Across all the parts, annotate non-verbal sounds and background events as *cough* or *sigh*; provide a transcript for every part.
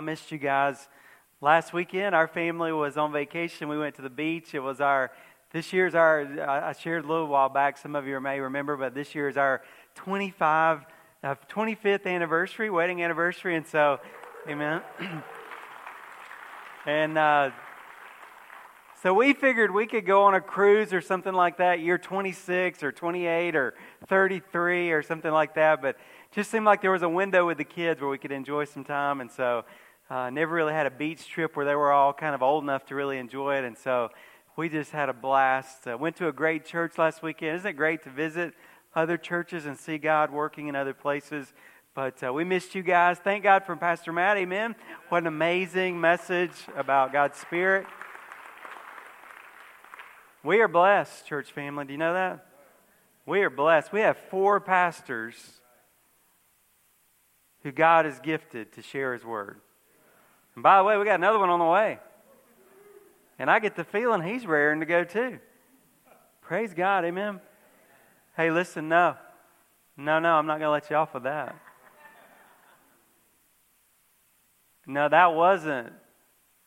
I missed you guys. Last weekend, our family was on vacation. We went to the beach. It was our, this year's our, I shared a little while back, some of you may remember, but this year is our 25, uh, 25th anniversary, wedding anniversary. And so, amen. *clears throat* and uh, so we figured we could go on a cruise or something like that, year 26 or 28 or 33 or something like that. But just seemed like there was a window with the kids where we could enjoy some time. And so uh, never really had a beach trip where they were all kind of old enough to really enjoy it. And so we just had a blast. Uh, went to a great church last weekend. Isn't it great to visit other churches and see God working in other places? But uh, we missed you guys. Thank God for Pastor Matt. Amen. What an amazing message about God's Spirit. We are blessed, church family. Do you know that? We are blessed. We have four pastors who God has gifted to share His Word. And by the way, we got another one on the way. And I get the feeling he's raring to go too. Praise God, amen. Hey, listen, no. No, no, I'm not going to let you off with that. No, that wasn't.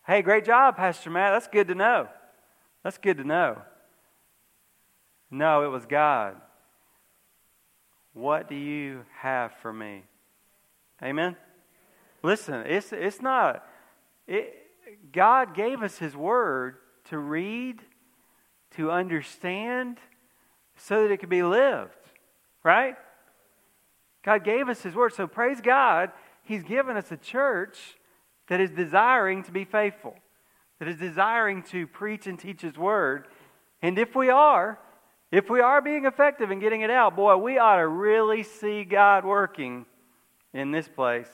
Hey, great job, Pastor Matt. That's good to know. That's good to know. No, it was God. What do you have for me? Amen? Listen, it's, it's not, it, God gave us His Word to read, to understand, so that it could be lived, right? God gave us His Word. So praise God, He's given us a church that is desiring to be faithful, that is desiring to preach and teach His Word. And if we are, if we are being effective in getting it out, boy, we ought to really see God working in this place.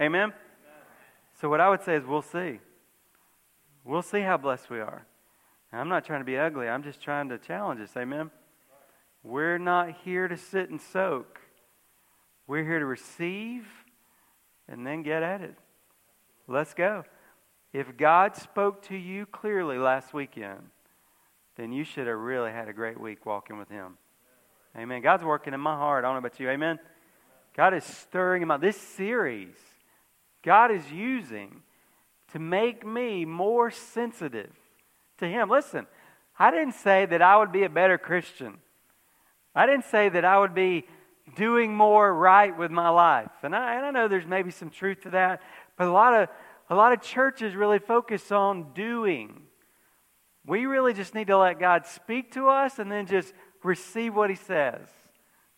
Amen? So, what I would say is, we'll see. We'll see how blessed we are. I'm not trying to be ugly, I'm just trying to challenge us. Amen? We're not here to sit and soak, we're here to receive and then get at it. Let's go. If God spoke to you clearly last weekend, then you should have really had a great week walking with Him. Amen. God's working in my heart. I don't know about you. Amen. God is stirring him up. This series God is using to make me more sensitive to Him. Listen, I didn't say that I would be a better Christian. I didn't say that I would be doing more right with my life. And I, and I know there's maybe some truth to that, but a lot of a lot of churches really focus on doing. We really just need to let God speak to us and then just receive what He says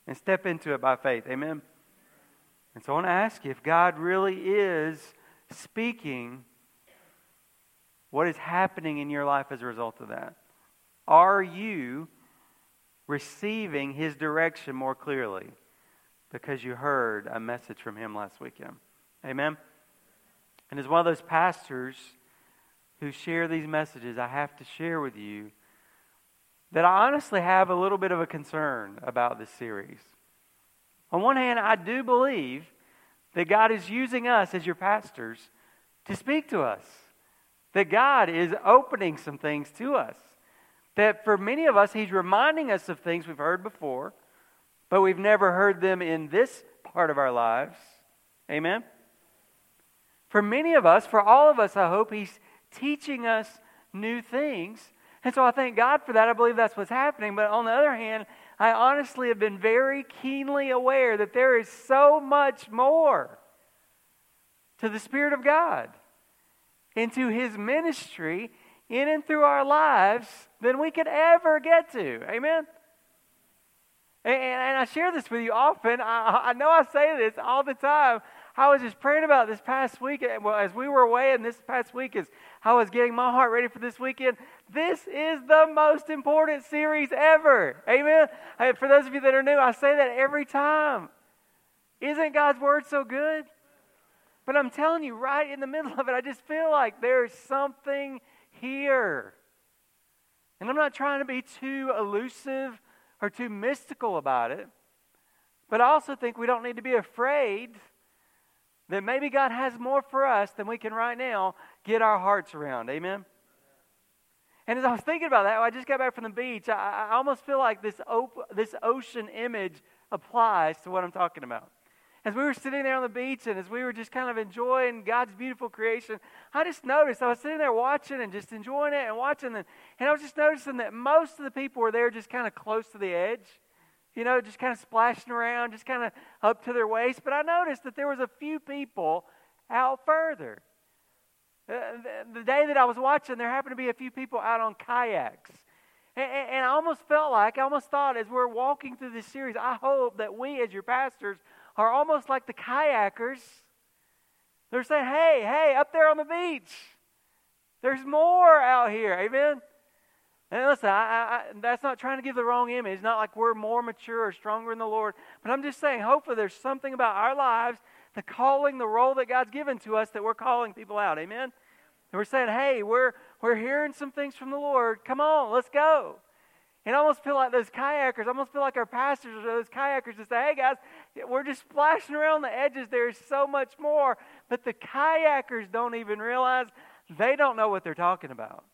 and step into it by faith. Amen. And so I want to ask you if God really is speaking, what is happening in your life as a result of that? Are you receiving His direction more clearly because you heard a message from Him last weekend? Amen? And as one of those pastors who share these messages, I have to share with you that I honestly have a little bit of a concern about this series. On one hand, I do believe that God is using us as your pastors to speak to us, that God is opening some things to us. That for many of us, He's reminding us of things we've heard before, but we've never heard them in this part of our lives. Amen? For many of us, for all of us, I hope He's teaching us new things. And so I thank God for that. I believe that's what's happening. But on the other hand, I honestly have been very keenly aware that there is so much more to the Spirit of God and to His ministry in and through our lives than we could ever get to. Amen? And, and I share this with you often. I, I know I say this all the time. I was just praying about this past week. Eh, well, as we were away, and this past week, as I was getting my heart ready for this weekend, this is the most important series ever. Amen. For those of you that are new, I say that every time. Isn't God's word so good? But I'm telling you, right in the middle of it, I just feel like there's something here. And I'm not trying to be too elusive or too mystical about it, but I also think we don't need to be afraid that maybe God has more for us than we can right now get our hearts around. Amen? And as I was thinking about that, I just got back from the beach. I, I almost feel like this, op- this ocean image applies to what I'm talking about. as we were sitting there on the beach and as we were just kind of enjoying God's beautiful creation, I just noticed I was sitting there watching and just enjoying it and watching and, and I was just noticing that most of the people were there just kind of close to the edge. You know, just kind of splashing around, just kind of up to their waist. But I noticed that there was a few people out further. Uh, the, day that I was watching, there happened to be a few people out on kayaks. And I almost felt like, I almost thought as we're walking through this series, I hope that we as your pastors are almost like the kayakers. They're saying, hey, hey, up there on the beach, there's more out here. Amen? And listen, I, I, that's not trying to give the wrong image. It's not like we're more mature or stronger in the Lord. But I'm just saying, hopefully, there's something about our lives, the calling, the role that God's given to us, that we're calling people out. Amen? And we're saying, hey, we're, we're hearing some things from the Lord. Come on, let's go. And I almost feel like those kayakers, I almost feel like our pastors or those kayakers just say, hey guys, we're just splashing around the edges. There's so much more. But the kayakers don't even realize they don't know what they're talking about.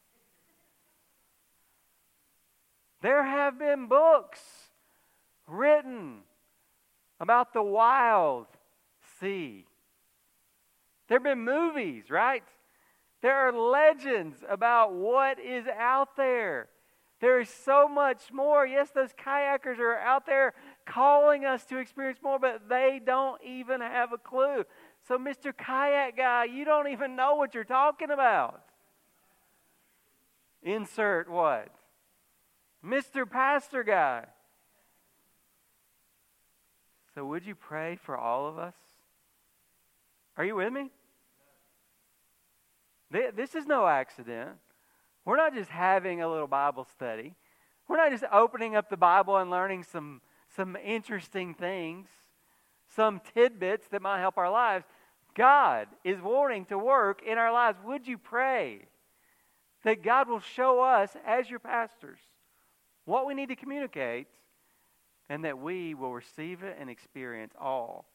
There have been books written about the wild sea. There have been movies, right? There are legends about what is out there. There is so much more. Yes, those kayakers are out there calling us to experience more, but they don't even have a clue. So, Mr. Kayak Guy, you don't even know what you're talking about. Insert what? Mr. Pastor Guy. So, would you pray for all of us? Are you with me? This is no accident. We're not just having a little Bible study. We're not just opening up the Bible and learning some, some interesting things, some tidbits that might help our lives. God is wanting to work in our lives. Would you pray that God will show us, as your pastors, what we need to communicate and that we will receive it and experience all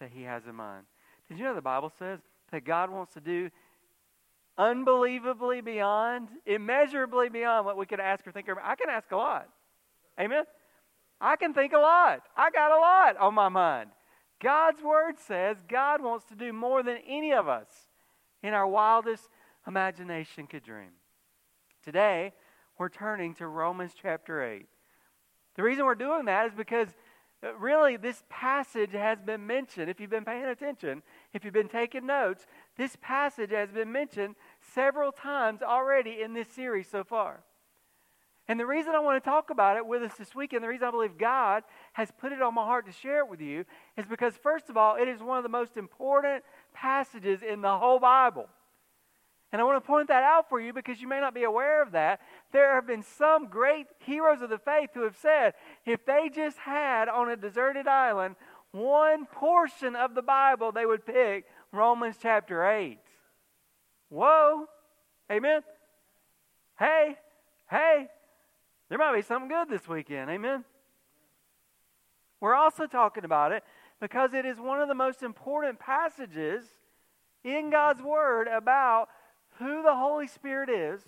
that He has in mind? Did you know the Bible says that God wants to do unbelievably beyond, immeasurably beyond what we could ask or think. I can ask a lot. Amen? I can think a lot. I got a lot on my mind. God's word says God wants to do more than any of us in our wildest imagination could dream. Today, we're turning to Romans chapter 8. The reason we're doing that is because uh, really this passage has been mentioned. If you've been paying attention, if you've been taking notes, this passage has been mentioned several times already in this series so far. And the reason I want to talk about it with us this week, and the reason I believe God has put it on my heart to share it with you, is because, first of all, it is one of the most important passages in the whole Bible. And I want to point that out for you because you may not be aware of that. There have been some great heroes of the faith who have said if they just had on a deserted island one portion of the Bible, they would pick Romans chapter 8. Whoa. Amen. Hey, hey, there might be something good this weekend. Amen. We're also talking about it because it is one of the most important passages in God's Word about who the Holy Spirit is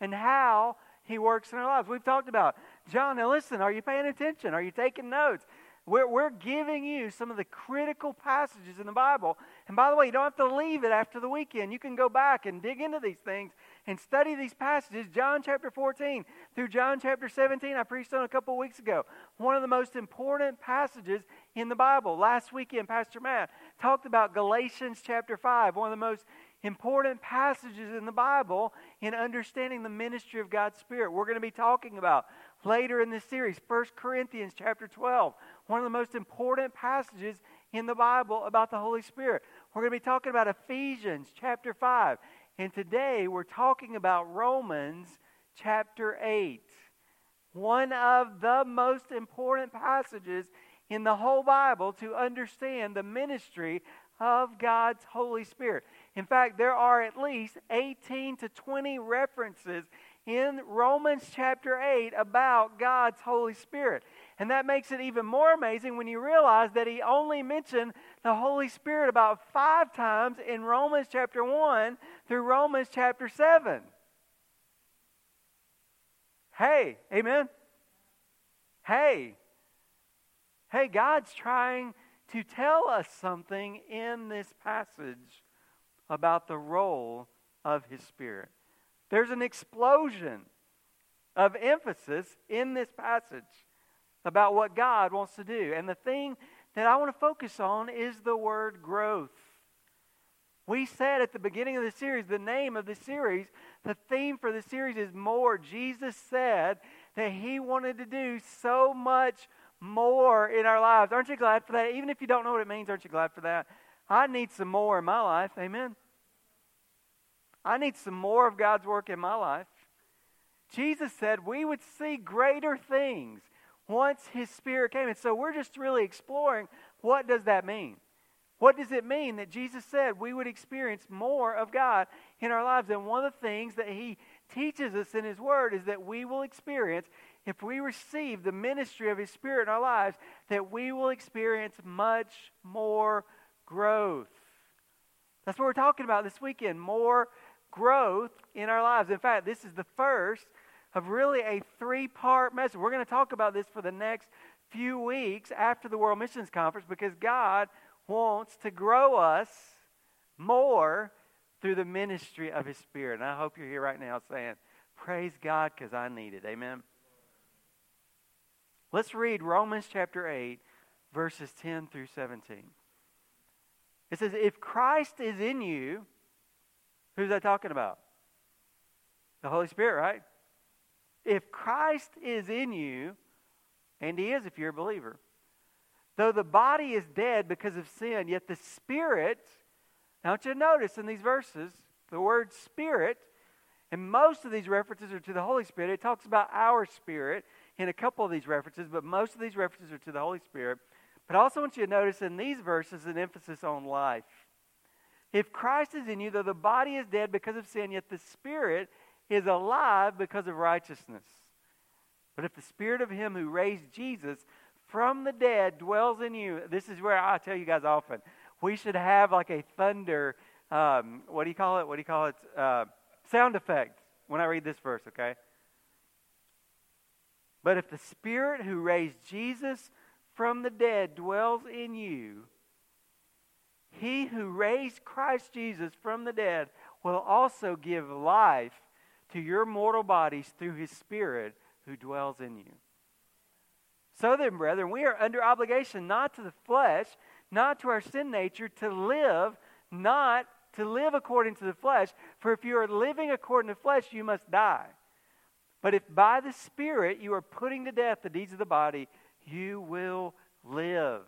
and how He works in our lives. We've talked about John. Now, listen, are you paying attention? Are you taking notes? We're, we're giving you some of the critical passages in the Bible. And by the way, you don't have to leave it after the weekend. You can go back and dig into these things and study these passages. John chapter 14 through John chapter 17, I preached on a couple weeks ago. One of the most important passages in the Bible. Last weekend, Pastor Matt talked about Galatians chapter 5, one of the most important passages in the Bible in understanding the ministry of God's Spirit. We're going to be talking about later in this series 1 Corinthians chapter 12, one of the most important passages in the Bible about the Holy Spirit. We're going to be talking about Ephesians chapter 5. And today we're talking about Romans chapter 8. One of the most important passages in the whole Bible to understand the ministry of God's Holy Spirit. In fact, there are at least 18 to 20 references in Romans chapter 8 about God's Holy Spirit. And that makes it even more amazing when you realize that he only mentioned the Holy Spirit about five times in Romans chapter 1 through Romans chapter 7. Hey, amen? Hey, hey, God's trying to tell us something in this passage about the role of His Spirit. There's an explosion of emphasis in this passage about what God wants to do. And the thing that I want to focus on is the word growth. We said at the beginning of the series, the name of the series, the theme for the series is more. Jesus said that he wanted to do so much more in our lives. Aren't you glad for that? Even if you don't know what it means, aren't you glad for that? I need some more in my life. Amen. I need some more of God's work in my life. Jesus said we would see greater things once his spirit came. And so we're just really exploring what does that mean? What does it mean that Jesus said we would experience more of God in our lives? And one of the things that he teaches us in his word is that we will experience if we receive the ministry of his spirit in our lives that we will experience much more growth. That's what we're talking about this weekend, more growth in our lives. In fact, this is the first of really a three part message. We're going to talk about this for the next few weeks after the World Missions Conference because God wants to grow us more through the ministry of His Spirit. And I hope you're here right now saying, Praise God because I need it. Amen. Let's read Romans chapter 8, verses 10 through 17. It says, If Christ is in you, who's that talking about? The Holy Spirit, right? If Christ is in you, and He is if you're a believer, though the body is dead because of sin, yet the Spirit, now I want you to notice in these verses, the word Spirit, and most of these references are to the Holy Spirit. It talks about our spirit in a couple of these references, but most of these references are to the Holy Spirit. But I also want you to notice in these verses an emphasis on life. If Christ is in you, though the body is dead because of sin, yet the Spirit is alive because of righteousness. But if the spirit of him who raised Jesus from the dead dwells in you, this is where I tell you guys often, we should have like a thunder, um, what do you call it? What do you call it? Uh, sound effect when I read this verse, okay? But if the spirit who raised Jesus from the dead dwells in you, he who raised Christ Jesus from the dead will also give life to your mortal bodies through his Spirit who dwells in you. So then, brethren, we are under obligation not to the flesh, not to our sin nature, to live, not to live according to the flesh. For if you are living according to the flesh, you must die. But if by the Spirit you are putting to death the deeds of the body, you will live.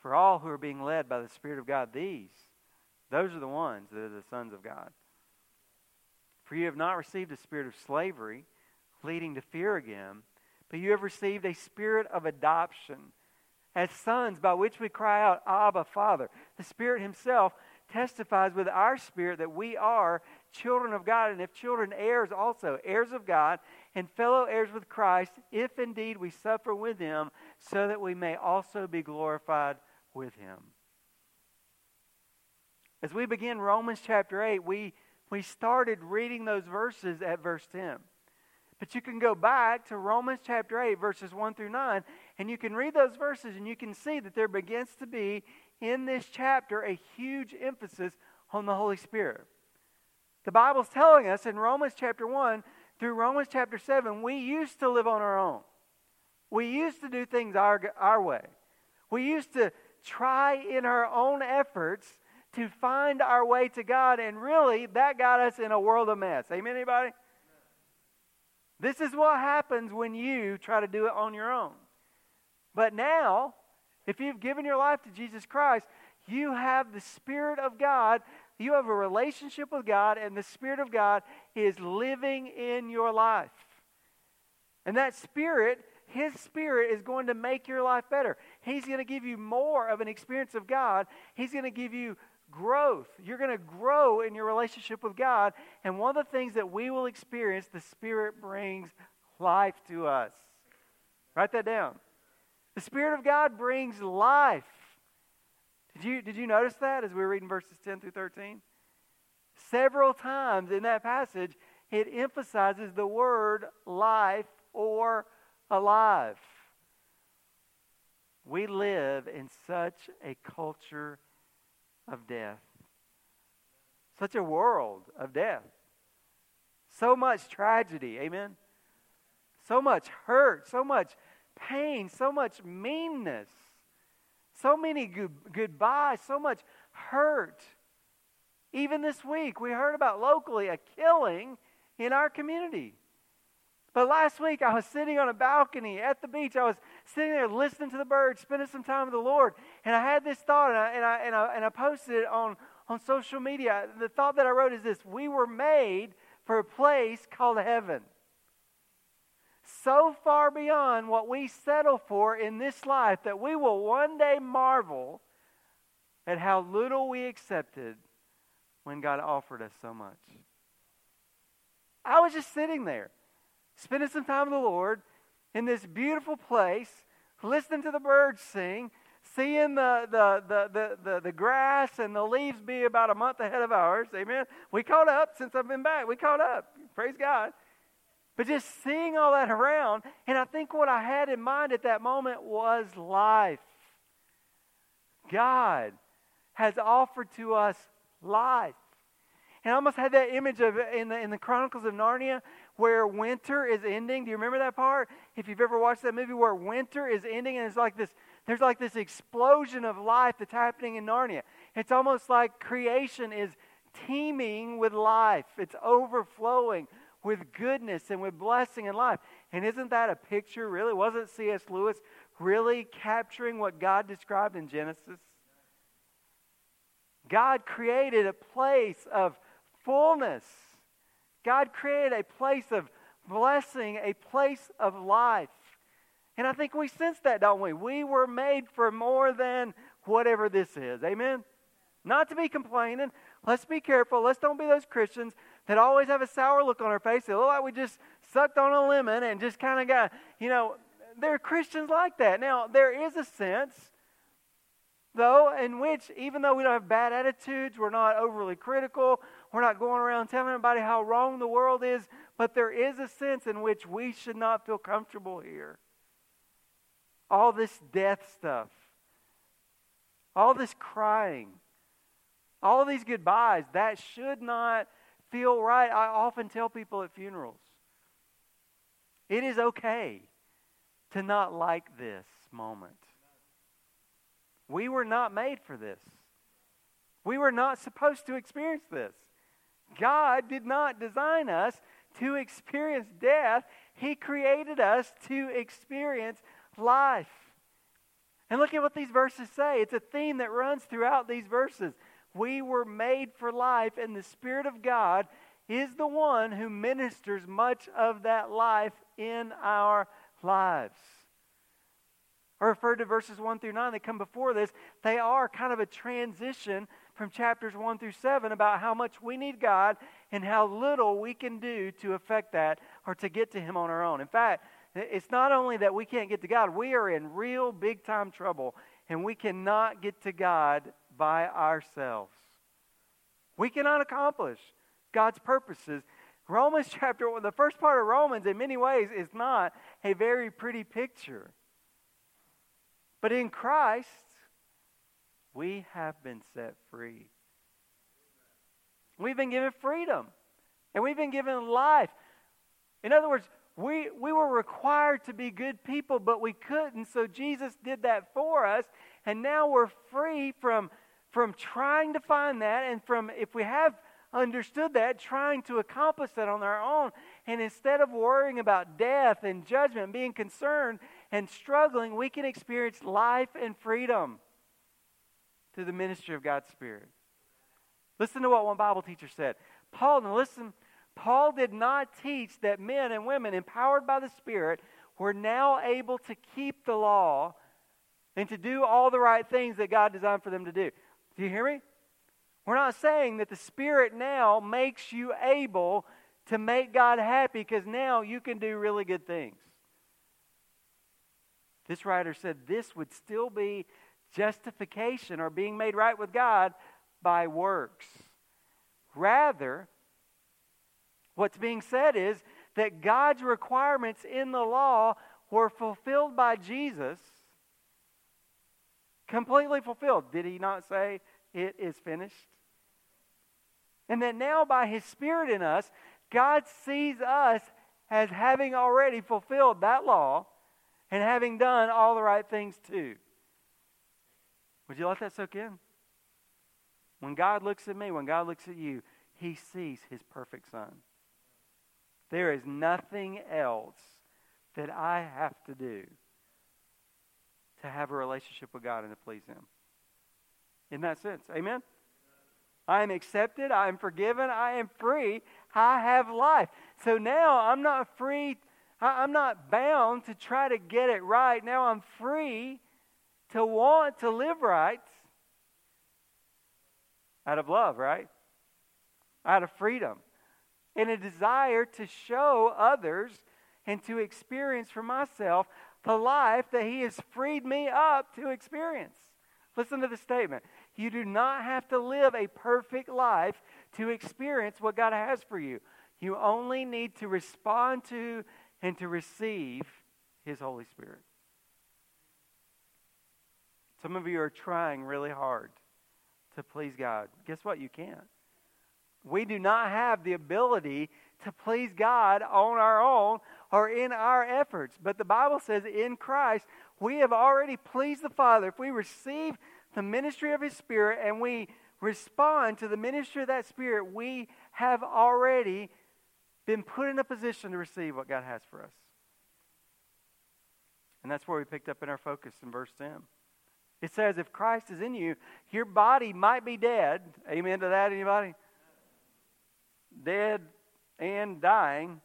For all who are being led by the Spirit of God, these, those are the ones that are the sons of God. For you have not received a spirit of slavery, leading to fear again, but you have received a spirit of adoption as sons by which we cry out, Abba, Father. The Spirit Himself testifies with our spirit that we are children of God, and if children, heirs also, heirs of God, and fellow heirs with Christ, if indeed we suffer with Him, so that we may also be glorified with Him. As we begin Romans chapter 8, we we started reading those verses at verse 10. But you can go back to Romans chapter 8, verses 1 through 9, and you can read those verses and you can see that there begins to be in this chapter a huge emphasis on the Holy Spirit. The Bible's telling us in Romans chapter 1 through Romans chapter 7, we used to live on our own. We used to do things our, our way. We used to try in our own efforts to find our way to God, and really, that got us in a world of mess. Amen, anybody? This is what happens when you try to do it on your own. But now, if you've given your life to Jesus Christ, you have the Spirit of God. You have a relationship with God, and the Spirit of God is living in your life. And that Spirit, His Spirit, is going to make your life better. He's going to give you more of an experience of God. He's going to give you growth. You're going to grow in your relationship with God. And one of the things that we will experience, the Spirit brings life to us. Write that down. The Spirit of God brings life. Did you, did you notice that as we were reading verses 10 through 13? Several times in that passage, it emphasizes the word life or alive. We live in such a culture of death, such a world of death. So much tragedy, amen? So much hurt, so much pain, so much meanness, so many good, goodbyes, so much hurt. Even this week, we heard about locally a killing in our community. But last week, I was sitting on a balcony at the beach. I was sitting there listening to the birds, spending some time with the Lord. And I had this thought, and I, and I, and I, and I posted it on, on social media. The thought that I wrote is this We were made for a place called heaven. So far beyond what we settle for in this life that we will one day marvel at how little we accepted when God offered us so much. I was just sitting there spending some time with the Lord in this beautiful place, listening to the birds sing, seeing the, the, the, the, the, grass and the leaves be about a month ahead of ours. Amen. We caught up since I've been back. We caught up. Praise God. But just seeing all that around, and I think what I had in mind at that moment was life. God has offered to us life. And I almost had that image of in the in the Chronicles of Narnia where winter is ending. Do you remember that part? If you've ever watched that movie where winter is ending and it's like this there's like this explosion of life that's happening in Narnia. It's almost like creation is teeming with life. It's overflowing with goodness and with blessing and life. And isn't that a picture really? Wasn't C.S. Lewis really capturing what God described in Genesis? God created a place of fullness. God created a place of blessing, a place of life. And I think we sense that, don't we? We were made for more than whatever this is. Amen? Not to be complaining. Let's be careful. Let's don't be those Christians that always have a sour look on our face. They look like we just sucked on a lemon and just kind of got, you know, there are Christians like that. Now, there is a sense though, in which even though we don't have bad attitudes, we're not overly critical, we're not going around telling everybody how wrong the world is, but there is a sense in which we should not feel comfortable here. All this death stuff, all this crying, all these goodbyes, that should not feel right. I often tell people at funerals it is okay to not like this moment. We were not made for this. We were not supposed to experience this. God did not design us to experience death, He created us to experience life. And look at what these verses say. It's a theme that runs throughout these verses. We were made for life, and the Spirit of God is the one who ministers much of that life in our lives I referred to verses 1 through 9 that come before this, they are kind of a transition from chapters 1 through 7 about how much we need God and how little we can do to affect that or to get to Him on our own. In fact, it's not only that we can't get to God, we are in real big time trouble and we cannot get to God by ourselves. We cannot accomplish God's purposes. Romans *laughs* chapter 1, the first part of Romans, in many ways, is not a very pretty picture. But in Christ, we have been set free. We've been given freedom. And we've been given life. In other words, we, we were required to be good people, but we couldn't. So Jesus did that for us. And now we're free from, from trying to find that and from, if we have understood that, trying to accomplish that on our own. And instead of worrying about death and judgment, being concerned and struggling, we can experience life and freedom the ministry of God's Spirit. Listen to what one Bible teacher said. Paul, now listen, Paul did not teach that men and women empowered by the Spirit were now able to keep the law and to do all the right things that God designed for them to do. Do you hear me? We're not saying that the Spirit now makes you able to make God happy because now you can do really good things. This writer said this would still be justification or being made right with God by works. Rather, what's being said is that God's requirements in the law were fulfilled by Jesus, completely fulfilled. Did he not say, It is finished? And that now, by his Spirit in us, God sees us as having already fulfilled that law and having done all the right things too. Would you let that soak in? When God looks at me, when God looks at you, he sees his perfect son. There is nothing else that I have to do to have a relationship with God and to please him. In that sense, amen? I am accepted, I am forgiven, I am free, I have life. So now I'm not free, I'm not bound to try to get it right. Now I'm free to want to live right out of love, right? Out of freedom. And a desire to show others and to experience for myself the life that He has freed me up to experience. Listen to the statement. You do not have to live a perfect life to experience what God has for you. You only need to respond to and to receive His Holy Spirit. Some of you are trying really hard to please God. Guess what? You can't. We do not have the ability to please God on our own or in our efforts. But the Bible says in Christ, we have already pleased the Father. If we receive the ministry of His Spirit and we respond to the ministry of that Spirit, we have already been put in a position to receive what God has for us. And that's where we picked up in our focus in verse 10. It says, if Christ is in you, your body might be dead. Amen to that, anybody? Dead and dying.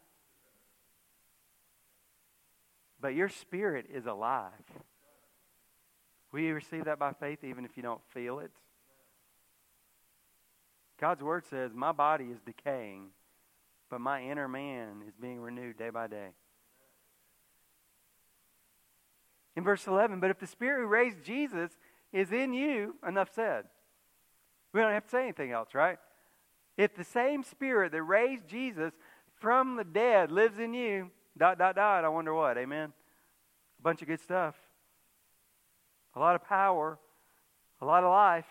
But your spirit is alive. Will you receive that by faith even if you don't feel it? God's word says, My body is decaying, but my inner man is being renewed day by day. In verse 11, but if the Spirit who raised Jesus is in you, enough said. We don't have to say anything else, right? If the same Spirit that raised Jesus from the dead lives in you, dot, dot, dot, I wonder what, amen? A bunch of good stuff. A lot of power, a lot of life.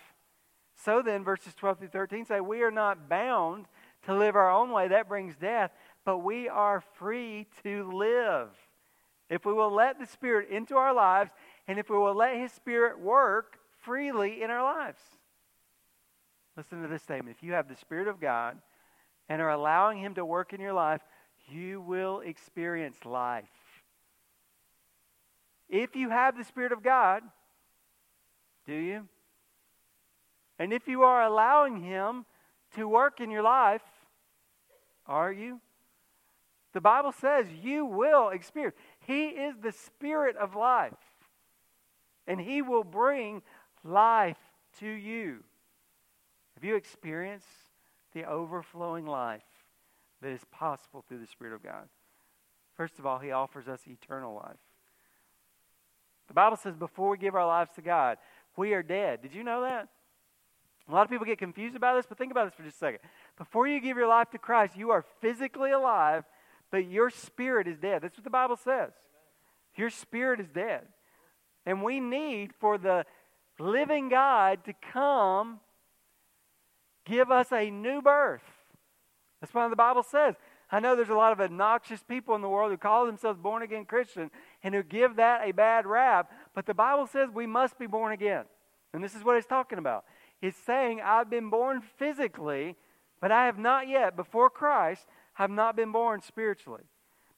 So then, verses 12 through 13 say, We are not bound to live our own way. That brings death. But we are free to live if we will let the Spirit into our lives, and if we will let His Spirit work freely in our lives. Listen to this statement. If you have the Spirit of God and are allowing Him to work in your life, you will experience life. If you have the Spirit of God, do you? And if you are allowing Him to work in your life, are you? The Bible says you will experience. He is the Spirit of life, and He will bring life to you. Have you experienced the overflowing life that is possible through the Spirit of God? First of all, He offers us eternal life. The Bible says before we give our lives to God, we are dead. Did you know that? A lot of people get confused about this, but think about this for just a second. Before you give your life to Christ, you are physically alive, but your spirit is dead. That's what the Bible says. Your spirit is dead. And we need for the living God to come give us a new birth. That's what the Bible says. I know there's a lot of obnoxious people in the world who call themselves born again Christian and who give that a bad rap, but the Bible says we must be born again. And this is what it's talking about. It's saying, I've been born physically, but I have not yet, before Christ, have not been born spiritually.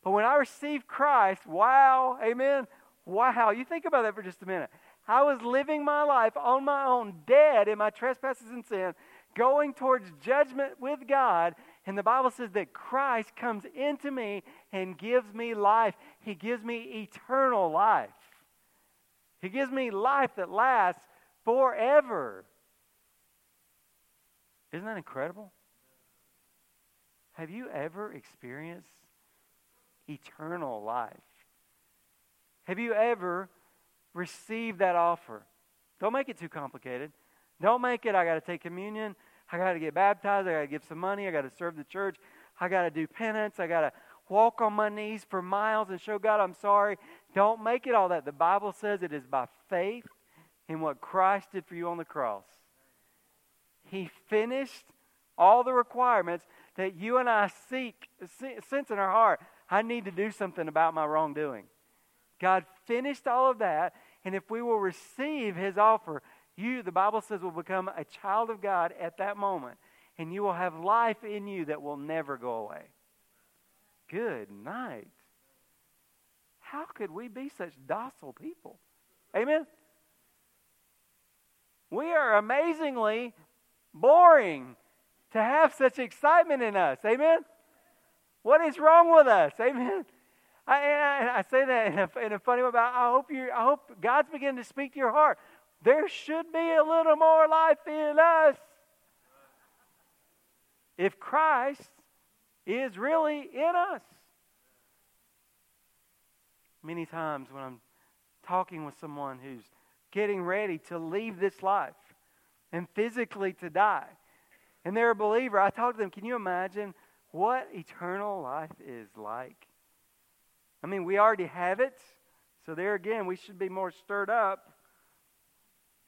But when I received Christ, wow, amen, wow, you think about that for just a minute. I was living my life on my own, dead in my trespasses and sin, going towards judgment with God. And the Bible says that Christ comes into me and gives me life. He gives me eternal life. He gives me life that lasts forever. Isn't that incredible? Have you ever experienced eternal life? Have you ever received that offer? Don't make it too complicated. Don't make it, I got to take communion. I got to get baptized. I got to give some money. I got to serve the church. I got to do penance. I got to walk on my knees for miles and show God I'm sorry. Don't make it all that. The Bible says it is by faith in what Christ did for you on the cross. He finished all the requirements that you and I seek, sense in our heart. I need to do something about my wrongdoing. God finished all of that, and if we will receive His offer, you, the Bible says, will become a child of God at that moment, and you will have life in you that will never go away. Good night. How could we be such docile people? Amen? We are amazingly boring to have such excitement in us. Amen? What is wrong with us? Amen? I, I, I say that in a, in a funny way, but I hope, you, I hope God's beginning to speak to your heart. There should be a little more life in us. If Christ is really in us. Many times when I'm talking with someone who's getting ready to leave this life and physically to die, and they're a believer, I talk to them, can you imagine what eternal life is like? I mean, we already have it, so there again, we should be more stirred up,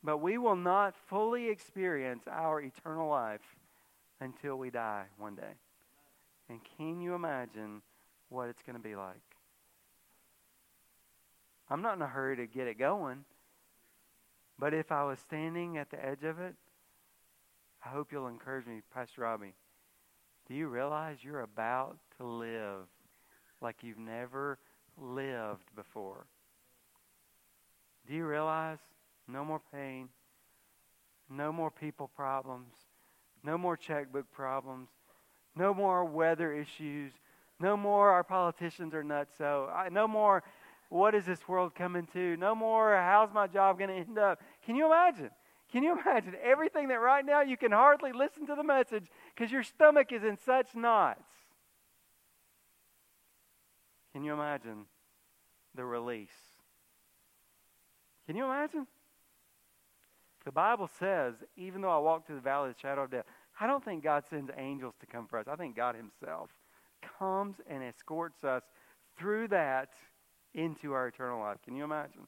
but we will not fully experience our eternal life until we die one day. And can you imagine what it's going to be like? I'm not in a hurry to get it going. But if I was standing at the edge of it, I hope you'll encourage me, Pastor Robbie. Do you realize you're about to live like you've never lived before? Do you realize no more pain, no more people problems, no more checkbook problems, no more weather issues, no more our politicians are nuts, so no more what is this world coming to? No more, how's my job going to end up? Can you imagine? Can you imagine everything that right now you can hardly listen to the message because your stomach is in such knots? Can you imagine the release? Can you imagine? The Bible says, even though I walk through the valley of the shadow of death, I don't think God sends angels to come for us. I think God Himself comes and escorts us through that into our eternal life. Can you imagine?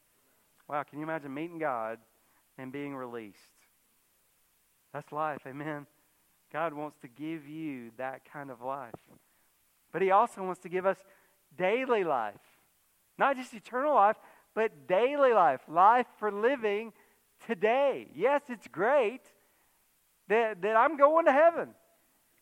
Wow, can you imagine meeting God and being released? That's life, amen. God wants to give you that kind of life. But He also wants to give us daily life. Not just eternal life, but daily life. Life for living today. Yes, it's great that, that I'm going to heaven.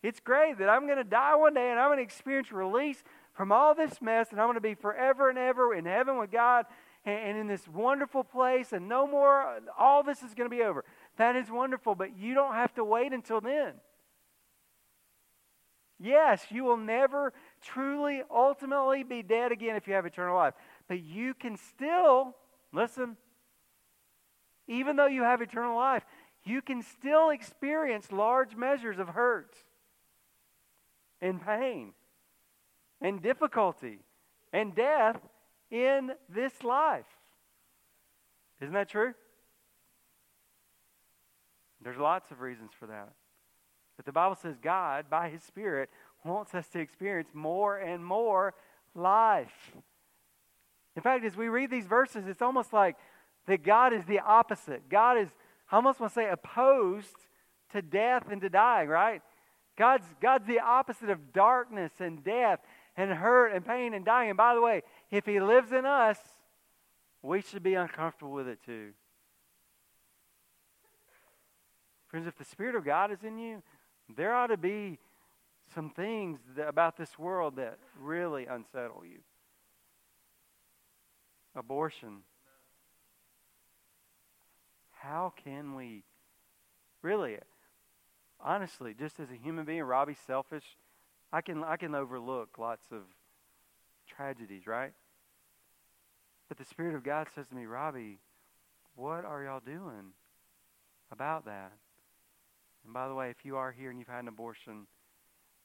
It's great that I'm going to die one day and I'm going to experience release from all this mess, and I'm going to be forever and ever in heaven with God and, and in this wonderful place, and no more, all this is going to be over. That is wonderful, but you don't have to wait until then. Yes, you will never truly, ultimately be dead again if you have eternal life. But you can still, listen, even though you have eternal life, you can still experience large measures of hurt and pain and difficulty and death in this life. Isn't that true? There's lots of reasons for that. But the Bible says God, by His Spirit, wants us to experience more and more life. In fact, as we read these verses, it's almost like that God is the opposite. God is, I almost want to say, opposed to death and to dying, right? God's, God's the opposite of darkness and death and hurt and pain and dying. And by the way, if He lives in us, we should be uncomfortable with it too. Friends, if the Spirit of God is in you, there ought to be some things that, about this world that really unsettle you. Abortion. How can we really, honestly, just as a human being, Robbie's selfish I can, I can overlook lots of tragedies, right? But the Spirit of God says to me, Robbie, what are y'all doing about that? And by the way, if you are here and you've had an abortion,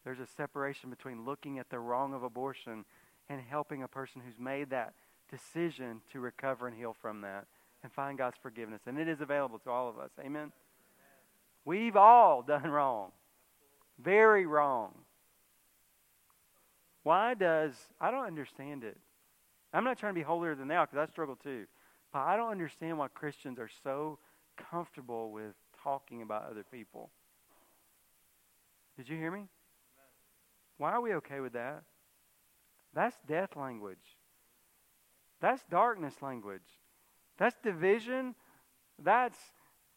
there's a separation between looking at the wrong of abortion and helping a person who's made that decision to recover and heal from that and find God's forgiveness. And it is available to all of us. Amen? We've all done wrong. Very wrong. Why does, I don't understand it. I'm not trying to be holier than thou because I struggle too. But I don't understand why Christians are so comfortable with talking about other people. Did you hear me? Why are we okay with that? That's death language. That's darkness language. That's division. That's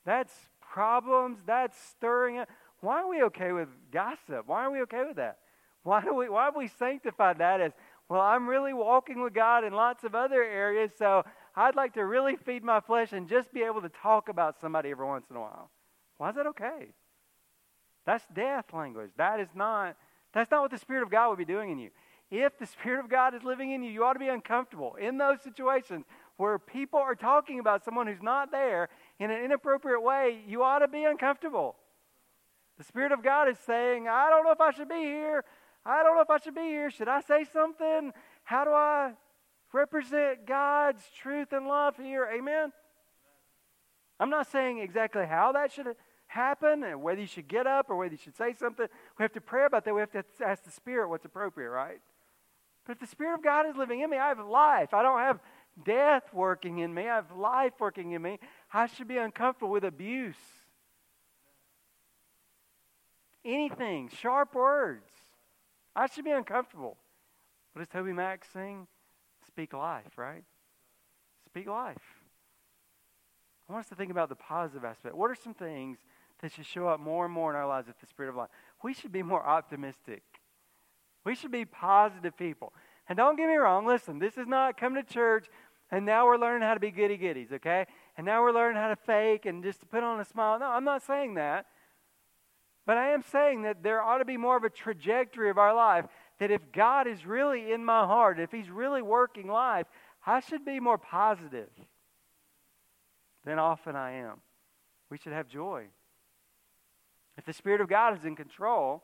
that's problems. That's stirring up. Why are we okay with gossip? Why are we okay with that? Why do we why have we sanctified that as well, I'm really walking with God in lots of other areas, so I'd like to really feed my flesh and just be able to talk about somebody every once in a while. Why is that okay? That's death language. That is not that's not what the Spirit of God would be doing in you. If the Spirit of God is living in you, you ought to be uncomfortable in those situations where people are talking about someone who's not there in an inappropriate way. You ought to be uncomfortable. The Spirit of God is saying, I don't know if I should be here. I don't know if I should be here. Should I say something? How do I represent God's truth and love here? Amen? I'm not saying exactly how that should happen and whether you should get up or whether you should say something. We have to pray about that. We have to ask the Spirit what's appropriate, right? But if the Spirit of God is living in me, I have life. I don't have death working in me. I have life working in me. I should be uncomfortable with abuse. Anything, sharp words. I should be uncomfortable. What does TobyMac sing? Speak life, right? Speak life. I want us to think about the positive aspect. What are some things that should show up more and more in our lives with the Spirit of life? We should be more optimistic. We should be positive people. And don't get me wrong, listen, this is not come to church and now we're learning how to be goody goodies, okay? And now we're learning how to fake and just to put on a smile. No, I'm not saying that. But I am saying that there ought to be more of a trajectory of our life that if God is really in my heart, if He's really working life, I should be more positive than often I am. We should have joy. If the Spirit of God is in control,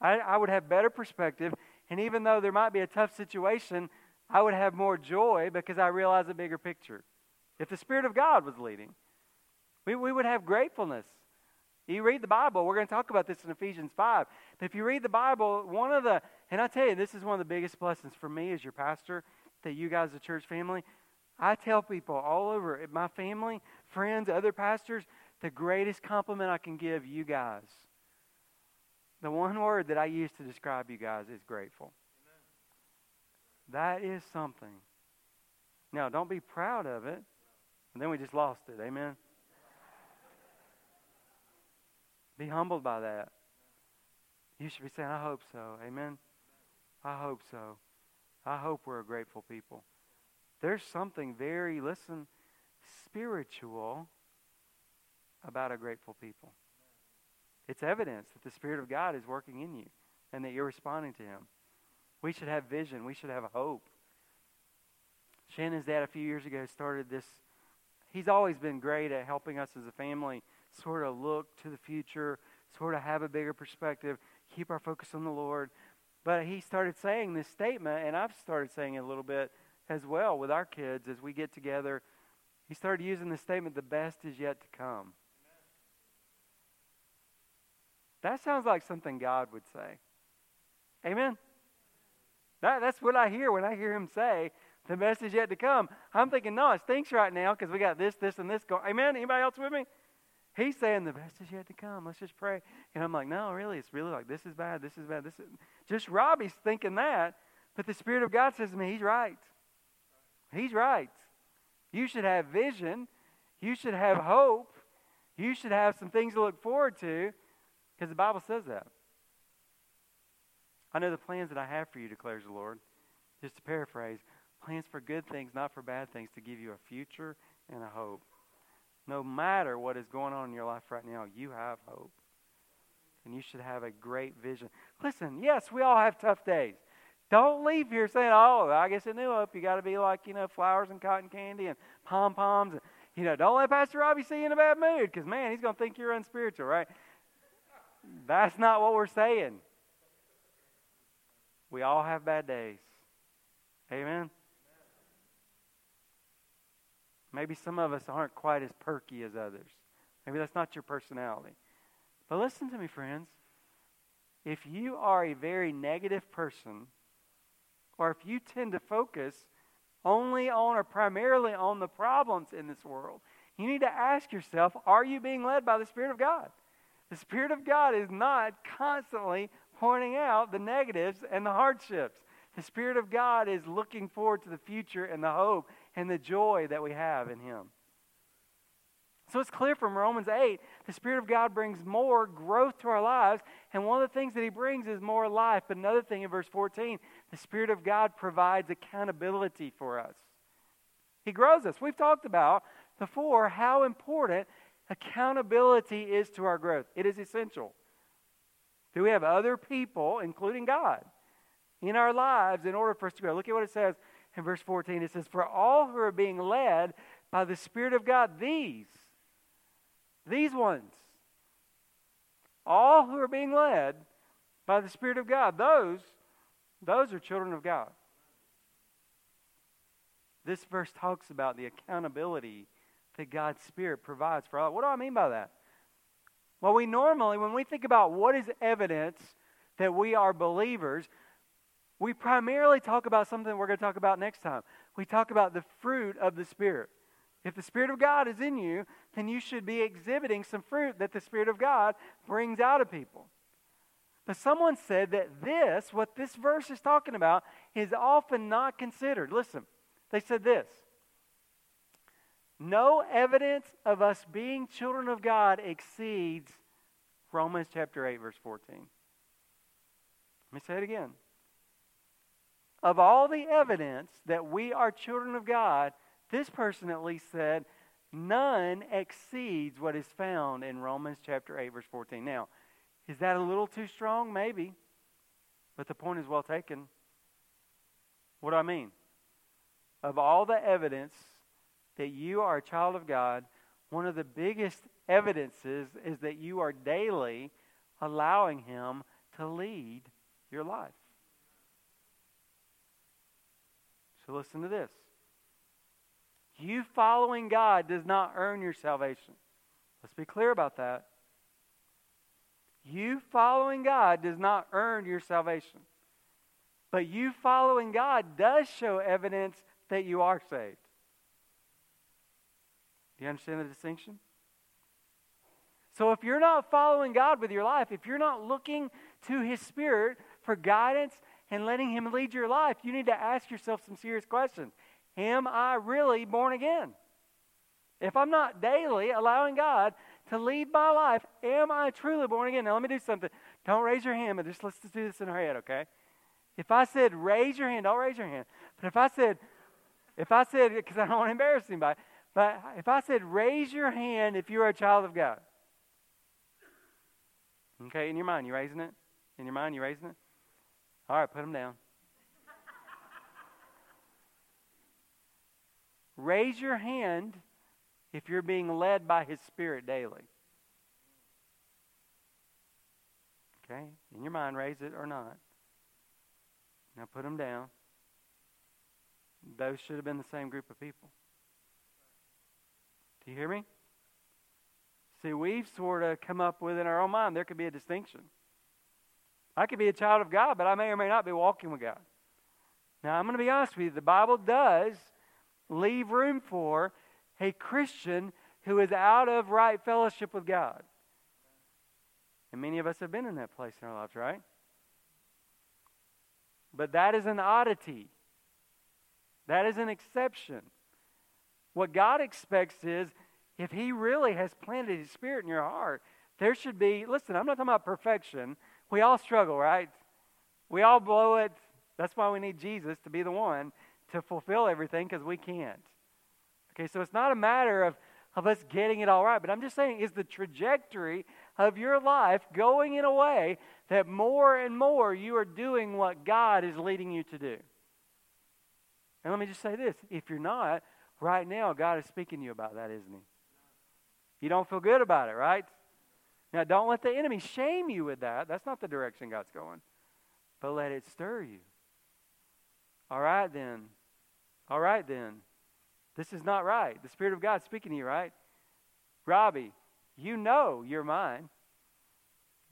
I, I would have better perspective. And even though there might be a tough situation, I would have more joy because I realize a bigger picture. If the Spirit of God was leading, we, we would have gratefulness. You read the Bible, we're going to talk about this in Ephesians 5. But if you read the Bible, one of the, and I tell you, this is one of the biggest blessings for me as your pastor, that you guys, the church family, I tell people all over, my family, friends, other pastors, the greatest compliment I can give you guys, the one word that I use to describe you guys is grateful. That is something. Now, don't be proud of it, and then we just lost it. Amen. Be humbled by that. You should be saying, I hope so. Amen. I hope so. I hope we're a grateful people. There's something very, listen, spiritual about a grateful people. It's evidence that the Spirit of God is working in you and that you're responding to Him. We should have vision. We should have hope. Shannon's dad, a few years ago, started this. He's always been great at helping us as a family sort of look to the future, sort of have a bigger perspective, keep our focus on the Lord. But he started saying this statement, and I've started saying it a little bit as well with our kids as we get together. He started using the statement, the best is yet to come. That sounds like something God would say. Amen? That, that's what I hear when I hear him say, the best is yet to come. I'm thinking, no, it stinks right now because we got this, this, and this going. Amen? Anybody else with me? He's saying the best is yet to come. Let's just pray. And I'm like, no, really, it's really like this is bad, this is bad, this is just Robbie's thinking that, but the Spirit of God says to me, he's right. He's right. You should have vision. You should have hope. You should have some things to look forward to because the Bible says that. I know the plans that I have for you, declares the Lord. Just to paraphrase, plans for good things, not for bad things, to give you a future and a hope. No matter what is going on in your life right now, you have hope. And you should have a great vision. Listen, yes, we all have tough days. Don't leave here saying, oh, I guess in New Hope you got to be like, you know, flowers and cotton candy and pom poms. And, you know, don't let Pastor Robbie see you in a bad mood because, man, he's going to think you're unspiritual, right? That's not what we're saying. We all have bad days. Amen? Maybe some of us aren't quite as perky as others. Maybe that's not your personality. But listen to me, friends. If you are a very negative person, or if you tend to focus only on or primarily on the problems in this world. You need to ask yourself are you being led by the Spirit of God? The Spirit of God is not constantly pointing out the negatives and the hardships. The Spirit of God is looking forward to the future and the hope and the joy that we have in Him. So it's clear from Romans 8, the Spirit of God brings more growth to our lives, and one of the things that He brings is more life. But another thing in verse 14, the Spirit of God provides accountability for us. He grows us. We've talked about before how important accountability is to our growth. It is essential. Do we have other people, including God, in our lives in order for us to grow? Look at what it says in verse 14. It says, For all who are being led by the Spirit of God, these, these ones, all who are being led by the Spirit of God, those, those are children of God. This verse talks about the accountability that God's Spirit provides for all. What do I mean by that? Well, we normally, when we think about what is evidence that we are believers, we primarily talk about something we're going to talk about next time. We talk about the fruit of the Spirit. If the Spirit of God is in you, then you should be exhibiting some fruit that the Spirit of God brings out of people. But someone said that this, what this verse is talking about, is often not considered. Listen, they said this no evidence of us being children of God exceeds Romans chapter 8, verse 14. Let me say it again. Of all the evidence that we are children of God, this person at least said, none exceeds what is found in Romans chapter 8, verse 14. Now, is that a little too strong? Maybe. But the point is well taken. What do I mean? Of all the evidence that you are a child of God, one of the biggest evidences is that you are daily allowing Him to lead your life. So listen to this. You following God does not earn your salvation. Let's be clear about that. You following God does not earn your salvation. But you following God does show evidence that you are saved. Do you understand the distinction? So if you're not following God with your life, if you're not looking to His Spirit for guidance and letting Him lead your life, you need to ask yourself some serious questions. Am I really born again? If I'm not daily allowing God to lead my life, am I truly born again? Now let me do something. Don't raise your hand, but just let's just do this in our head, okay? If I said raise your hand, don't raise your hand. But if I said, if I said, because I don't want to embarrass anybody, but if I said, raise your hand if you're a child of God. Okay, in your mind, you raising it? In your mind, you raising it? All right, put them down. raise your hand if you're being led by His Spirit daily. Okay, in your mind, raise it or not. Now put them down. Those should have been the same group of people. Do you hear me? See, we've sort of come up with in our own mind there could be a distinction. I could be a child of God, but I may or may not be walking with God. Now, I'm going to be honest with you. The Bible does leave room for a Christian who is out of right fellowship with God. And many of us have been in that place in our lives, right? But that is an oddity. That is an exception. What God expects is if He really has planted His Spirit in your heart, there should be, listen, I'm not talking about perfection. We all struggle, right? We all blow it. That's why we need Jesus to be the one to fulfill everything because we can't. Okay, so it's not a matter of, of us getting it all right, but I'm just saying, is the trajectory of your life going in a way that more and more you are doing what God is leading you to do? And let me just say this if you're not, Right now, God is speaking to you about that, isn't He? You don't feel good about it, right? Now, don't let the enemy shame you with that. That's not the direction God's going. But let it stir you. All right, then. All right, then. This is not right. The Spirit of God speaking to you, right? Robbie, you know you're mine,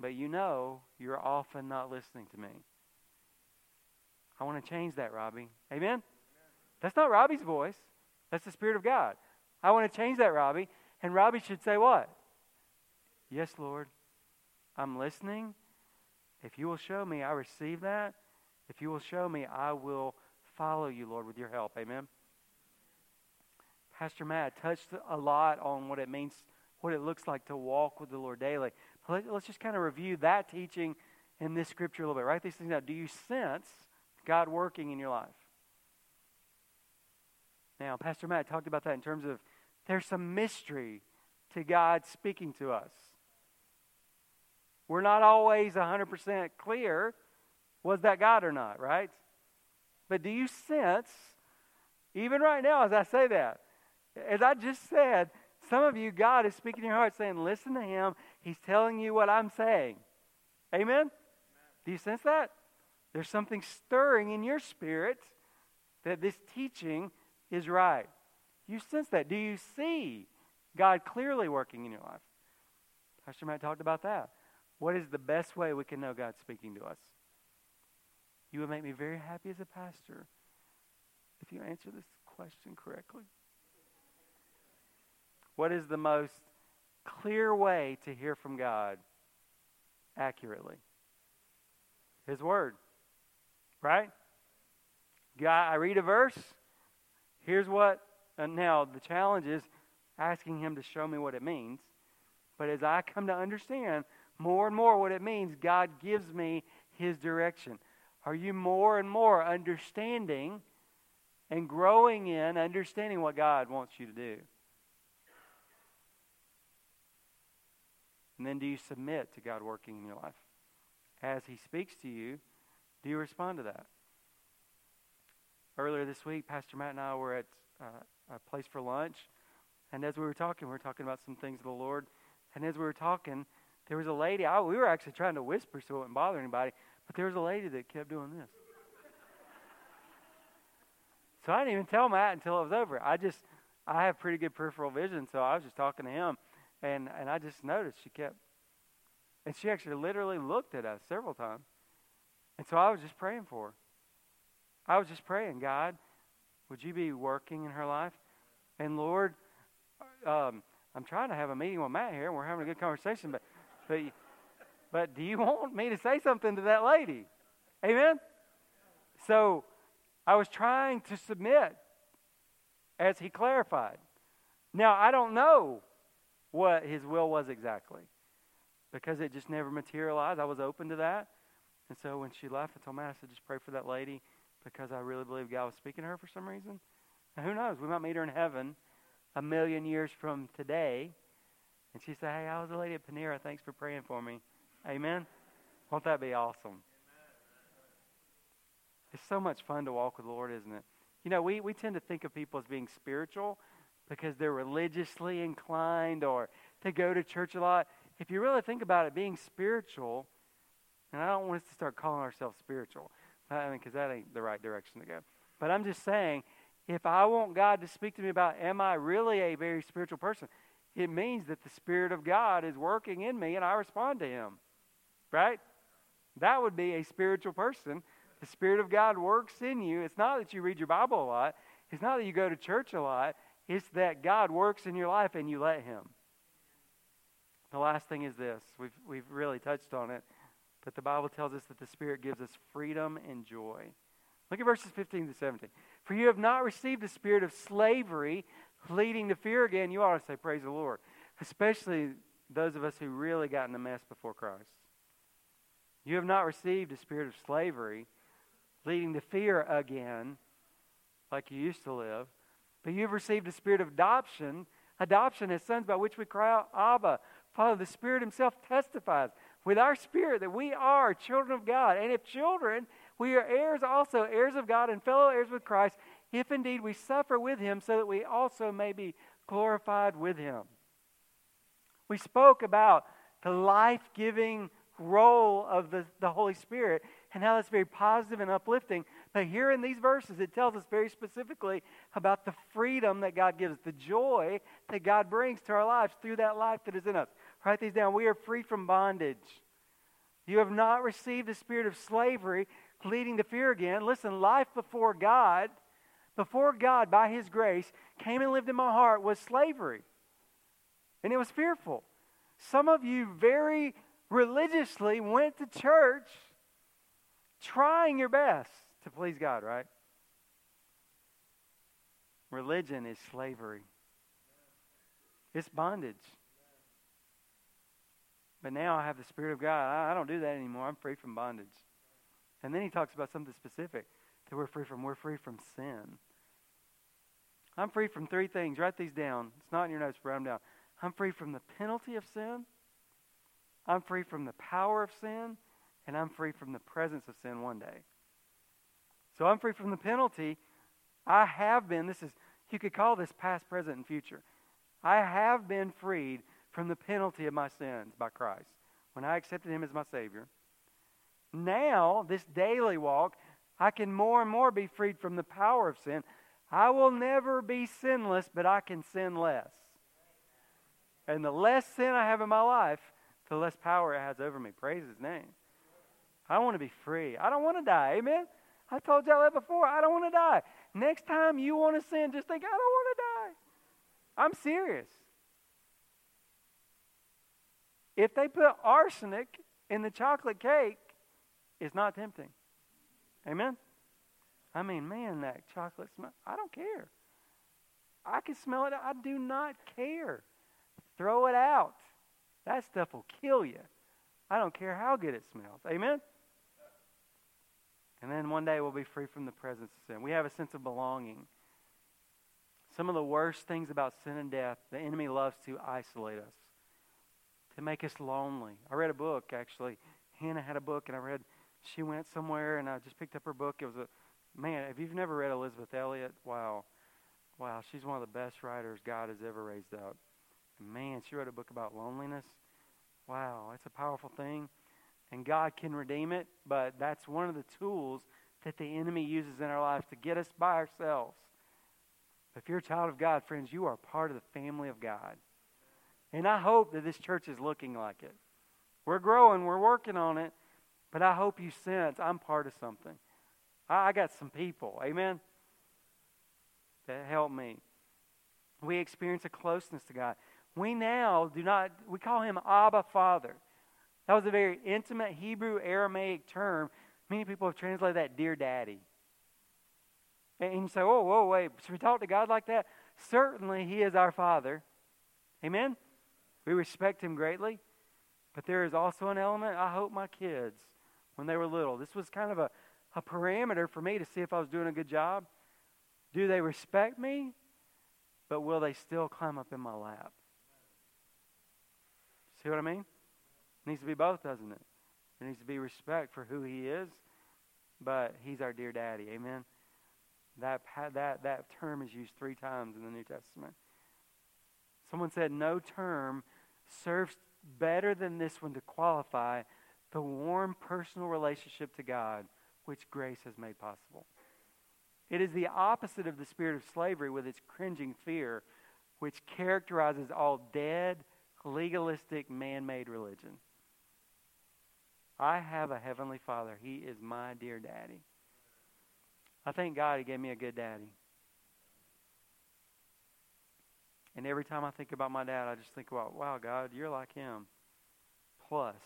but you know you're often not listening to me. I want to change that, Robbie. Amen? That's not Robbie's voice. That's the Spirit of God. I want to change that, Robbie. And Robbie should say what? Yes, Lord. I'm listening. If you will show me, I receive that. If you will show me, I will follow you, Lord, with your help. Amen. Pastor Matt touched a lot on what it means, what it looks like to walk with the Lord daily. Let's just kind of review that teaching in this scripture a little bit. Write these things down. Do you sense God working in your life? Now, Pastor Matt talked about that in terms of there's some mystery to God speaking to us. We're not always 100% clear was that God or not, right? But do you sense, even right now as I say that, as I just said, some of you, God is speaking in your heart saying, listen to Him. He's telling you what I'm saying. Amen? Amen? Do you sense that? There's something stirring in your spirit that this teaching is right. You sense that. Do you see God clearly working in your life? Pastor Matt talked about that. What is the best way we can know God's speaking to us? You would make me very happy as a pastor if you answer this question correctly. What is the most clear way to hear from God accurately? His Word. Right? God, I read a verse. Here's what, and now the challenge is asking Him to show me what it means. But as I come to understand more and more what it means, God gives me His direction. Are you more and more understanding and growing in understanding what God wants you to do? And then do you submit to God working in your life? As He speaks to you, do you respond to that? Earlier this week, Pastor Matt and I were at uh, a place for lunch. And as we were talking, we were talking about some things of the Lord. And as we were talking, there was a lady. I, we were actually trying to whisper so it wouldn't bother anybody. But there was a lady that kept doing this. So I didn't even tell Matt until it was over. I just, I have pretty good peripheral vision, so I was just talking to him. And, and I just noticed she kept, and she actually literally looked at us several times. And so I was just praying for her. I was just praying, God, would you be working in her life? And Lord, um, I'm trying to have a meeting with Matt here, and we're having a good conversation, but, but, but do you *laughs* want me to say something to that lady? Amen? So I was trying to submit as he clarified. Now, I don't know what his will was exactly because it just never materialized. I was open to that. And so when she left, I told Matt, I said, just pray for that lady because I really believe God was speaking to her for some reason. And who knows? We might meet her in heaven a million years from today. And she said, Hey, I was a lady at Panera. Thanks for praying for me. Amen. Won't that be awesome? It's so much fun to walk with the Lord, isn't it? You know, we, we tend to think of people as being spiritual, because they're religiously inclined or they go to church a lot. If you really think about it, being spiritual, and I don't want us to start calling ourselves spiritual, I mean, because that ain't the right direction to go. But I'm just saying, if I want God to speak to me about, am I really a very spiritual person? It means that the Spirit of God is working in me and I respond to Him. Right? That would be a spiritual person. The Spirit of God works in you. It's not that you read your Bible a lot, it's not that you go to church a lot. It's that God works in your life and you let Him. The last thing is this we've, we've really touched on it, but the Bible tells us that the Spirit gives us freedom and joy. Look at verses 15 to 17. For you have not received the spirit of slavery, leading to fear again. You ought to say, Praise the Lord. Especially those of us who really got in a mess before Christ. You have not received a spirit of slavery, leading to fear again, like you used to live but you've received a spirit of adoption, adoption as sons by which we cry out, Abba. Father, the Spirit Himself testifies with our spirit that we are children of God. And if children, we are heirs also, heirs of God and fellow heirs with Christ, if indeed we suffer with Him, so that we also may be glorified with Him. We spoke about the life giving role of the, the Holy Spirit and how that's very positive and uplifting. But here in these verses, it tells us very specifically about the freedom that God gives, the joy that God brings to our lives through that life that is in us. Write these down. We are free from bondage. You have not received the spirit of slavery leading to fear again. Listen, life before God before God, by His grace, came and lived in my heart was slavery. And it was fearful. Some of you very religiously went to church trying your best to please God, right? Religion is slavery, it's bondage. But now I have the Spirit of God. I don't do that anymore. I'm free from bondage. And then he talks about something specific that we're free from. We're free from sin. I'm free from three things. Write these down. It's not in your notes, but write them down. I'm free from the penalty of sin. I'm free from the power of sin. And I'm free from the presence of sin one day. So I'm free from the penalty. I have been, this is, you could call this past, present, and future. I have been freed from the penalty of my sins by Christ when I accepted Him as my Savior. Now, this daily walk, I can more and more be freed from the power of sin. I will never be sinless, but I can sin less. And the less sin I have in my life, the less power it has over me. Praise His name. I want to be free. I don't want to die. Amen? I told y'all that before. I don't want to die. Next time you want to sin, just think, I don't want to die. I'm serious. If they put arsenic in the chocolate cake, it's not tempting. Amen? I mean, man, that chocolate smell, I don't care. I can smell it. I do not care. Throw it out. That stuff will kill you. I don't care how good it smells. Amen? And then one day we'll be free from the presence of sin. We have a sense of belonging. Some of the worst things about sin and death, the enemy loves to isolate us to make us lonely. I read a book, actually. Hannah had a book, and I read, she went somewhere, and I just picked up her book. It was a, man, if you've never read Elisabeth Elliot, wow. Wow, she's one of the best writers God has ever raised up. man, she wrote a book about loneliness. Wow, it's a powerful thing. And God can redeem it, but that's one of the tools that the enemy uses in our lives to get us by ourselves. If you're a child of God, friends, you are part of the family of God. And I hope that this church is looking like it. We're growing, we're working on it, but I hope you sense I'm part of something. I, got some people, amen, that help me. We experience a closeness to God. We now do not, we call him Abba Father. That was a very intimate Hebrew Aramaic term. Many people have translated that dear daddy. And you say, oh, whoa, wait, should we talk to God like that? Certainly, He is our Father. Amen? We respect him greatly, but there is also an element. I hope my kids, when they were little, this was kind of a, a parameter for me to see if I was doing a good job. Do they respect me? But will they still climb up in my lap? See what I mean? It needs to be both, doesn't it? There needs to be respect for who he is, but he's our dear daddy. Amen. That that that term is used three times in the New Testament. Someone said no term serves better than this one to qualify the warm personal relationship to God which grace has made possible. It is the opposite of the spirit of slavery with its cringing fear, which characterizes all dead, legalistic, man made religion. I have a heavenly father. He is my dear daddy. I thank God he gave me a good daddy. And every time I think about my dad, I just think about, wow, God, you're like him. Plus,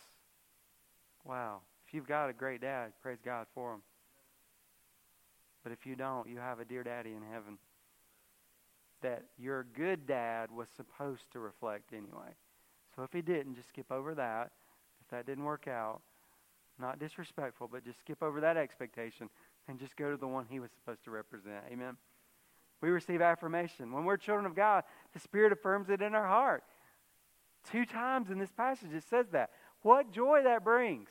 wow, if you've got a great dad, praise God for him. But if you don't, you have a dear daddy in heaven that your good dad was supposed to reflect anyway. So if he didn't, just skip over that. If that didn't work out, not disrespectful, but just skip over that expectation and just go to the one he was supposed to represent. Amen. We receive affirmation. When we're children of God, the Spirit affirms it in our heart. Two times in this passage it says that. What joy that brings.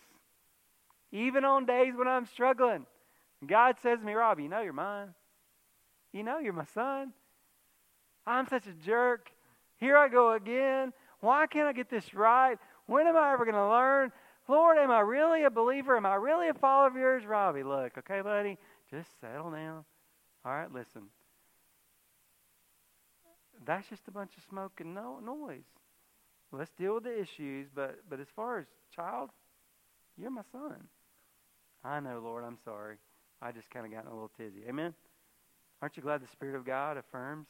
Even on days when I'm struggling. God says to me, Rob, you know you're mine. You know you're my son. I'm such a jerk. Here I go again. Why can't I get this right? When am I ever going to learn? Lord, am I really a believer? Am I really a follower of yours? Robbie, look, okay, buddy, just settle down. All right, listen that's just a bunch of smoke and no noise. Let's deal with the issues, but but as far as child, you're my son. I know, Lord, I'm sorry. I just kind of got a little tizzy. Amen. Aren't you glad the Spirit of God affirms?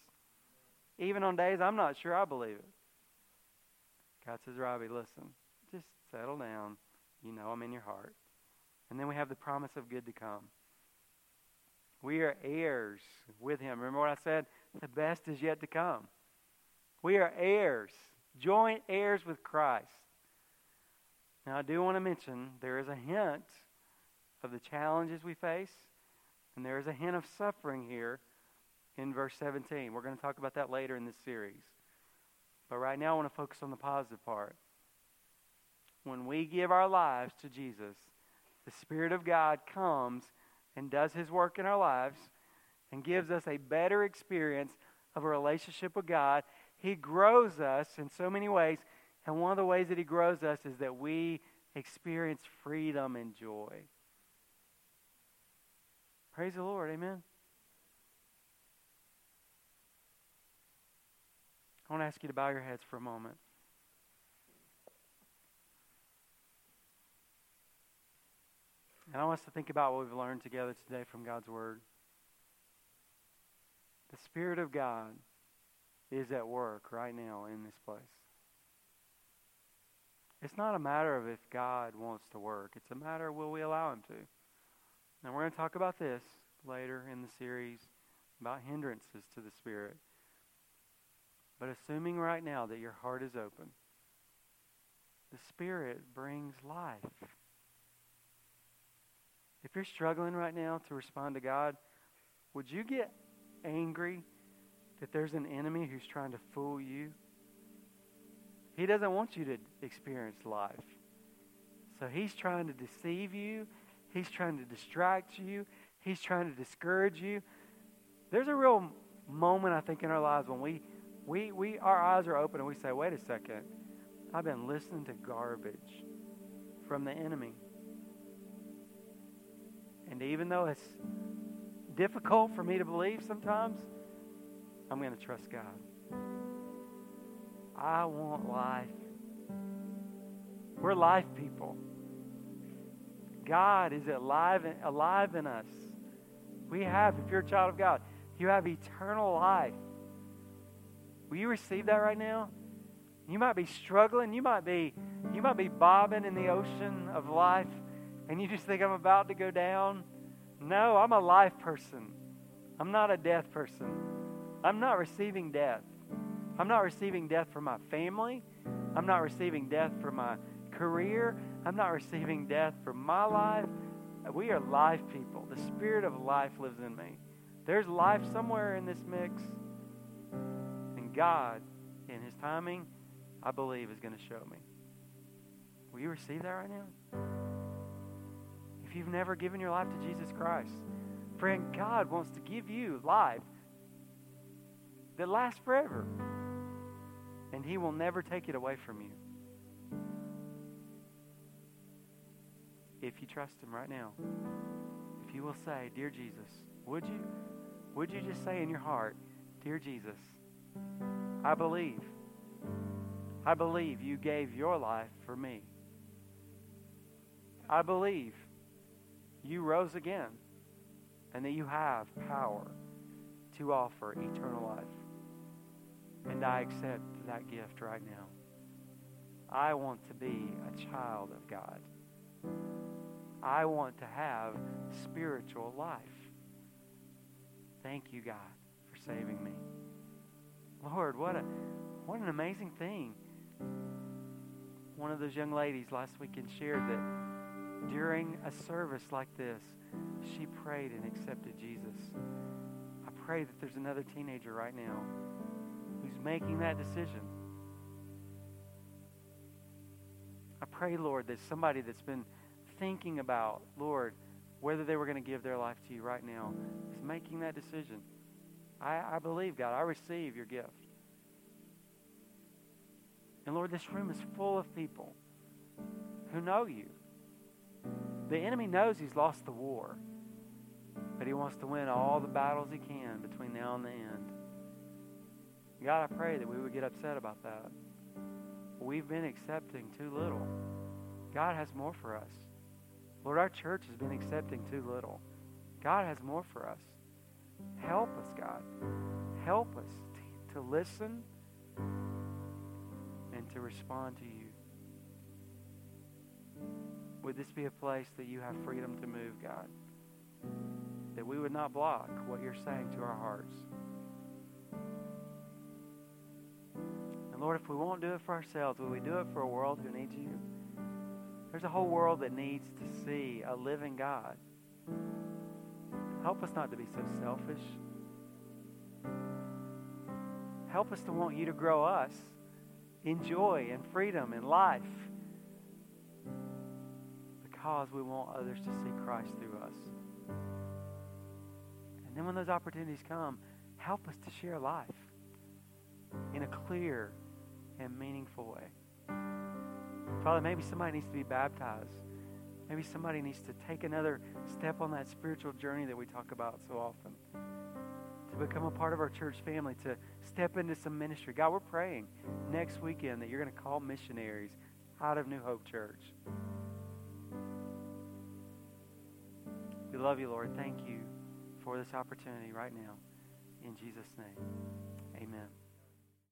Even on days I'm not sure I believe it. God says, Robbie, listen, just settle down. You know I'm in your heart. And then we have the promise of good to come. We are heirs with him. Remember what I said? The best is yet to come. We are heirs, joint heirs with Christ. Now, I do want to mention there is a hint of the challenges we face, and there is a hint of suffering here in verse 17. We're going to talk about that later in this series. But right now, I want to focus on the positive part. When we give our lives to Jesus, the Spirit of God comes and does His work in our lives and gives us a better experience of a relationship with God. He grows us in so many ways. And one of the ways that He grows us is that we experience freedom and joy. Praise the Lord. Amen. I want to ask you to bow your heads for a moment. And I want us to think about what we've learned together today from God's Word. The Spirit of God is at work right now in this place. It's not a matter of if God wants to work, it's a matter of will we allow Him to. And we're going to talk about this later in the series about hindrances to the Spirit. But assuming right now that your heart is open, the Spirit brings life. If you're struggling right now to respond to God, would you get angry that there's an enemy who's trying to fool you? He doesn't want you to experience life. So he's trying to deceive you. He's trying to distract you. He's trying to discourage you. There's a real moment, I think, in our lives when we, we, we our eyes are open and we say, wait a second, I've been listening to garbage from the enemy. And even though it's difficult for me to believe sometimes, I'm going to trust God. I want life. We're life people. God is alive, alive in us. We have, if you're a child of God, you have eternal life. Will you receive that right now? You might be struggling. You might be, you might be bobbing in the ocean of life and you just think I'm about to go down. No, I'm a life person. I'm not a death person. I'm not receiving death. I'm not receiving death for my family. I'm not receiving death for my career. I'm not receiving death for my life. We are life people. The spirit of life lives in me. There's life somewhere in this mix. And God, in His timing, I believe, is going to show me. Will you receive that right now? if you've never given your life to Jesus Christ. Friend, God wants to give you life that lasts forever. And He will never take it away from you. If you trust Him right now, if you will say, Dear Jesus, would you? Would you just say in your heart, Dear Jesus, I believe. I believe you gave your life for me. I believe you rose again and that you have power to offer eternal life. And I accept that gift right now. I want to be a child of God. I want to have spiritual life. Thank you, God, for saving me. Lord, what a what an amazing thing. One of those young ladies last weekend shared that during a service like this, she prayed and accepted Jesus. I pray that there's another teenager right now who's making that decision. I pray, Lord, that somebody that's been thinking about, Lord, whether they were going to give their life to you right now is making that decision. I, I believe, God, I receive your gift. And Lord, this room is full of people who know you. The enemy knows he's lost the war, but he wants to win all the battles he can between now and the end. God, I pray that we would get upset about that. We've been accepting too little. God has more for us. Lord, our church has been accepting too little. God has more for us. Help us, God. Help us to, to listen and to respond to you. Would this be a place that you have freedom to move, God? That we would not block what you're saying to our hearts. And Lord, if we won't do it for ourselves, will we do it for a world who needs you? There's a whole world that needs to see a living God. Help us not to be so selfish. Help us to want you to grow us in joy and freedom and life because we want others to see Christ through us. And then when those opportunities come, help us to share life in a clear and meaningful way. Father, maybe somebody needs to be baptized. Maybe somebody needs to take another step on that spiritual journey that we talk about so often. To become a part of our church family, to step into some ministry. God, we're praying next weekend that you're going to call missionaries out of New Hope Church. We love you, Lord. Thank you for this opportunity right now. In Jesus' name, amen.